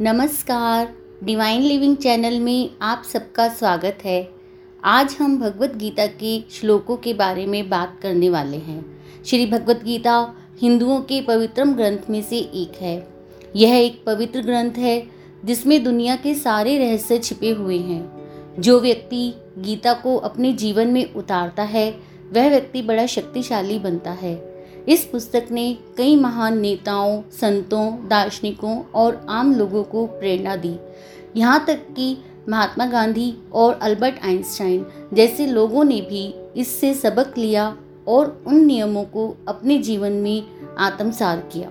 नमस्कार। Divine living channel में आप सबका स्वागत है। आज हम भगवत गीता के श्लोकों के बारे में बात करने वाले हैं। श्री भगवत गीता हिंदुओं के पवित्रम ग्रंथ में से एक है। यह एक पवित्र ग्रंथ है, जिसमें दुनिया के सारे रहस्य छिपे हुए हैं। जो व्यक्ति गीता को अपने जीवन में उतारता है, वह व्यक्ति बड़ा शक्तिशाली बनता है। इस पुस्तक ने कई महान नेताओं, संतों, दार्शनिकों और आम लोगों को प्रेरणा दी। यहाँ तक कि महात्मा गांधी और अल्बर्ट आइंस्टाइन जैसे लोगों ने भी इससे सबक लिया और उन नियमों को अपने जीवन में आत्मसार किया।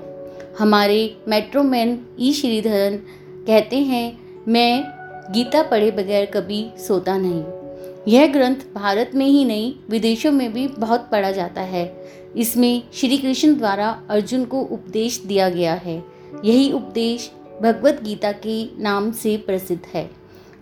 हमारे मेट्रोमैन ई. श्रीधरन कहते हैं, मैं गीता पढ़े बगैर कभी सोता नहीं। यह ग्रंथ भारत में ही नहीं, विदेशों में भी बहुत पढ़ा जाता है। इसमें श्री कृष्ण द्वारा अर्जुन को उपदेश दिया गया है। यही उपदेश भगवत गीता के नाम से प्रसिद्ध है।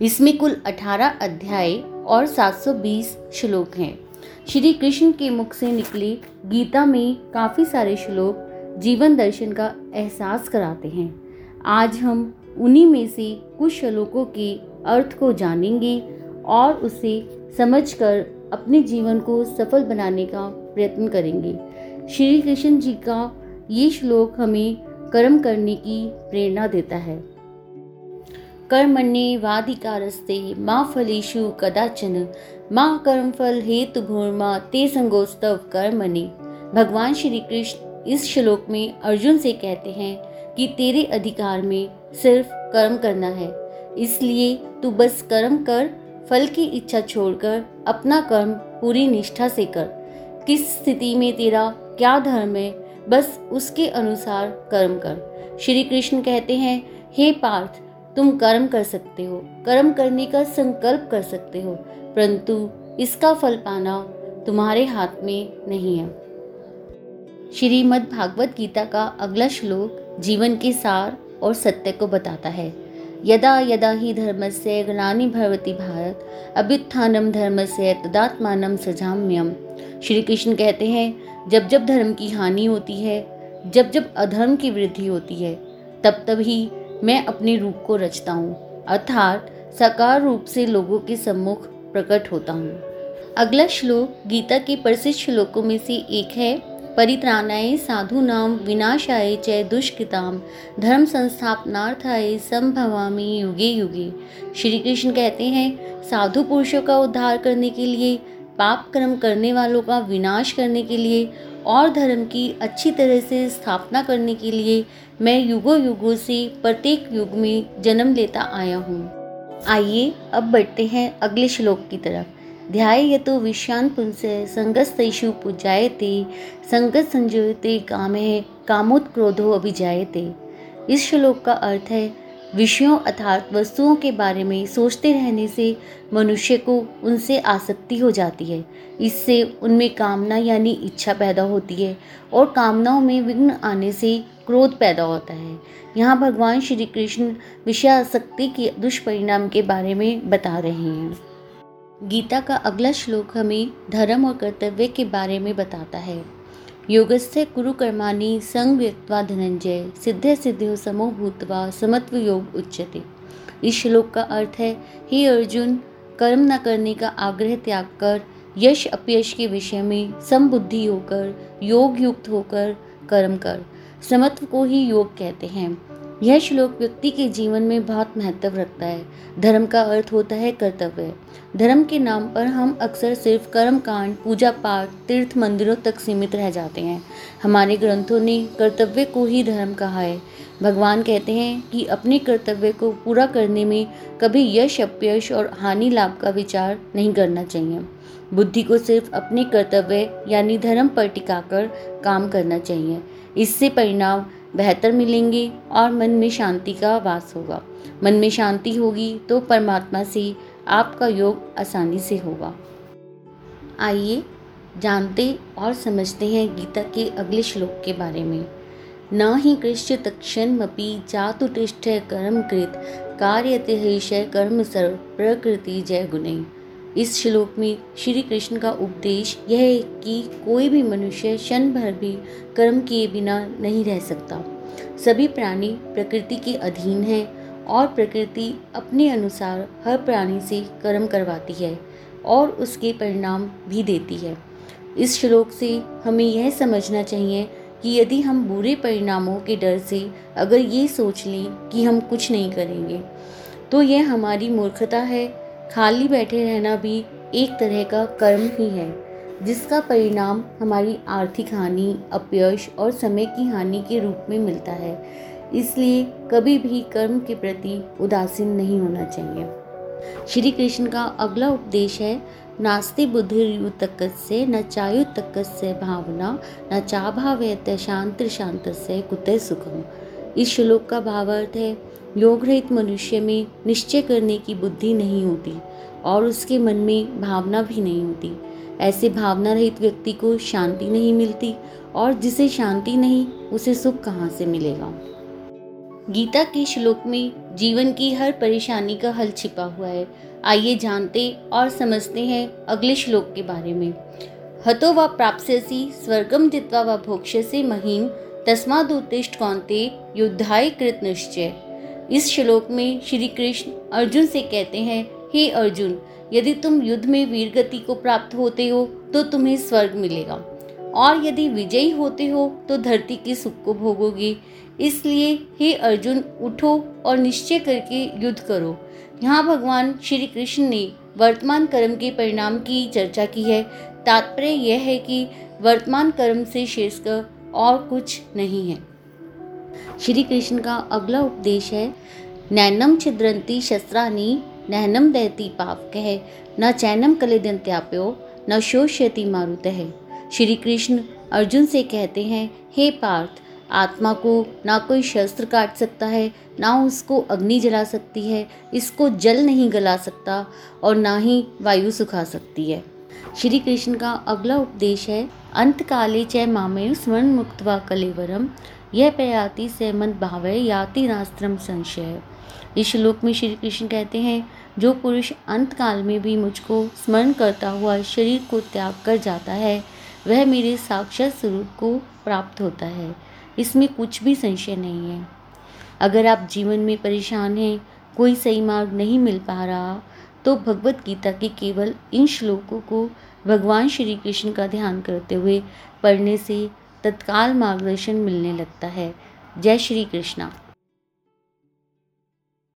इसमें कुल 18 अध्याय और 720 श्लोक हैं। श्री कृष्ण के मुख से निकले गीता में काफ़ी सारे श्लोक जीवन दर्शन का एहसास कराते हैं। आज हम उन्हीं में से कुछ श्लोकों के अर्थ को जानेंगे और उसे समझकर अपने जीवन को सफल बनाने का प्रयत्न करेंगे। श्री कृष्ण जी का ये श्लोक हमें कर्म करने की प्रेरणा देता है। कर्मण्ये वाधिकारस्ते माँ फलेशु कदाचन, माँ कर्म फल हेतु भूर्मा ते संगोस्तव कर्मणि। भगवान श्री कृष्ण इस श्लोक में अर्जुन से कहते हैं कि तेरे अधिकार में सिर्फ़ कर्म करना है। इसलिए तू बस कर्म कर, फल की इच्छा छोड़कर अपना कर्म पूरी निष्ठा से कर। किस स्थिति में तेरा क्या धर्म है? बस उसके अनुसार कर्म कर। श्री कृष्ण कहते हैं, हे पार्थ, तुम कर्म कर सकते हो। कर्म करने का संकल्प कर सकते हो, परंतु इसका फल पाना तुम्हारे हाथ में नहीं है। श्रीमद् भागवत गीता का अगला श्लोक जीवन के सार और सत्य को बताता है। यदा यदा ही धर्मस्य ग्लानि भवति भारत अभ्युत्थानम धर्मस्य तदात्मानम सजाम्यम। श्री कृष्ण कहते हैं, जब जब धर्म की हानि होती है, जब जब अधर्म की वृद्धि होती है, तब तब ही मैं अपने रूप को रचता हूँ, अर्थात साकार रूप से लोगों के सम्मुख प्रकट होता हूँ। अगला श्लोक गीता के प्रसिद्ध श्लोकों में से एक है। परित्राणाय साधु नाम विनाशाय च दुष्कृताम धर्म संस्थापनार्थाय संभवामी युगे युगे। श्री कृष्ण कहते हैं, साधु पुरुषों का उद्धार करने के लिए, पाप कर्म करने वालों का विनाश करने के लिए और धर्म की अच्छी तरह से स्थापना करने के लिए मैं युगों युगों से प्रत्येक युग में जन्म लेता आया हूँ। आइए अब बढ़ते हैं अगले श्लोक की तरफ़। ध्यायतो विश्यान पुंसे संगस्तु पूजायते संगत संजयते कामे, कामोत्क्रोधो अभिजायते। इस श्लोक का अर्थ है, विषयों अर्थात वस्तुओं के बारे में सोचते रहने से मनुष्य को उनसे आसक्ति हो जाती है। इससे उनमें कामना यानी इच्छा पैदा होती है और कामनाओं में विघ्न आने से क्रोध पैदा होता है। यहाँ भगवान श्री कृष्ण विषय आसक्ति के दुष्परिणाम के बारे में बता रहे हैं। गीता का अगला श्लोक हमें धर्म और कर्तव्य के बारे में बताता है। योगस्थ कुरु कर्माणी संग व्यक्वा धनंजय, सिद्ध सिद्धियों समो भूतवा समत्व योग उच्चते इस श्लोक का अर्थ है, हे अर्जुन, कर्म न करने का आग्रह त्याग कर, यश अपयश के विषय में समबुद्धि होकर, योग युक्त होकर कर्म कर। समत्व को ही योग कहते हैं। यह श्लोक व्यक्ति के जीवन में बहुत महत्व रखता है। धर्म का अर्थ होता है कर्तव्य। धर्म के नाम पर हम अक्सर सिर्फ़ कर्म कांड पूजा पाठ तीर्थ मंदिरों तक सीमित रह जाते हैं। हमारे ग्रंथों ने कर्तव्य को ही धर्म कहा है। भगवान कहते हैं कि अपने कर्तव्य को पूरा करने में कभी यश, अपयश और हानि लाभ का विचार नहीं करना चाहिए। बुद्धि को सिर्फ़ अपने कर्तव्य यानी धर्म पर टिकाकर काम करना चाहिए। इससे परिणाम बेहतर मिलेंगे और मन में शांति का वास होगा। मन में शांति होगी तो परमात्मा से आपका योग आसानी से होगा। आइए जानते और समझते हैं गीता के अगले श्लोक के बारे में। न ही कृष्ण तक्षणमपि चातुतिष्ठ कर्म कृत कार्यते हृषय कर्म सर्व प्रकृति जय गुणे। इस श्लोक में श्री कृष्ण का उपदेश यह है कि कोई भी मनुष्य क्षण भर भी कर्म किए बिना नहीं रह सकता। सभी प्राणी प्रकृति के अधीन हैं और प्रकृति अपने अनुसार हर प्राणी से कर्म करवाती है और उसके परिणाम भी देती है। इस श्लोक से हमें यह समझना चाहिए कि यदि हम बुरे परिणामों के डर से अगर ये सोच लें कि हम कुछ नहीं करेंगे तो यह हमारी मूर्खता है खाली बैठे रहना भी एक तरह का कर्म ही है, जिसका परिणाम हमारी आर्थिक हानि, अपयश और समय की हानि के रूप में मिलता है। इसलिए कभी भी कर्म के प्रति उदासीन नहीं होना चाहिए। श्री कृष्ण का अगला उपदेश है, नास्ति बुद्धिर्युतकस्य न चायु तकस से भावना, न चाभावयत शांत शांत से कुतः सुखम। इस श्लोक का भावार्थ है योग रहित मनुष्य में निश्चय करने की बुद्धि नहीं होती और उसके मन में भावना भी नहीं होती। ऐसे भावना रहित व्यक्ति को शांति नहीं मिलती और जिसे शांति नहीं, उसे सुख कहाँ से मिलेगा? गीता के श्लोक में जीवन की हर परेशानी का हल छिपा हुआ है। आइए जानते और समझते हैं अगले श्लोक के बारे में। हतो व प्राप्स्यसि स्वर्गम जित्वा व भोक्ष्यसे महीन तस्मादुत्तिष्ठ कौंते युद्धाय कृत निश्चय इस श्लोक में श्री कृष्ण अर्जुन से कहते हैं, हे अर्जुन, यदि तुम युद्ध में वीर गति को प्राप्त होते हो तो तुम्हें स्वर्ग मिलेगा। और यदि विजयी होते हो तो धरती के सुख को भोगोगे। इसलिए हे अर्जुन, उठो और निश्चय करके युद्ध करो। यहाँ भगवान श्री कृष्ण ने वर्तमान कर्म के परिणाम की चर्चा की है। तात्पर्य यह है कि वर्तमान कर्म से शेष कर और कुछ नहीं है। श्री कृष्ण का अगला उपदेश है, नैनम छिद्रंती शस्त्रानी नैनम दहती पाप कह, न चैनम कलिदंत्याप्यो न शोष्यति मारुत। है श्री कृष्ण अर्जुन से कहते हैं, हे पार्थ, आत्मा को ना कोई शस्त्र काट सकता है, ना उसको अग्नि जला सकती है, इसको जल नहीं गला सकता, और ना ही वायु सुखा सकती है। श्री कृष्ण का अगला उपदेश है, अंत काले च मामय स्वर्ण मुक्त व कलेवरम, यह प्रयाति से मन भावय याति नास्त्रम संशय। इस श्लोक में श्री कृष्ण कहते हैं, जो पुरुष अंत काल में भी मुझको स्मरण करता हुआ शरीर को त्याग कर जाता है, वह मेरे साक्षात स्वरूप को प्राप्त होता है। इसमें कुछ भी संशय नहीं है। अगर आप जीवन में परेशान हैं, कोई सही मार्ग नहीं मिल पा रहा तो भगवत गीता के केवल इन श्लोकों को भगवान श्री कृष्ण का ध्यान करते हुए पढ़ने से तत्काल मार्गदर्शन मिलने लगता है। जय श्री कृष्णा।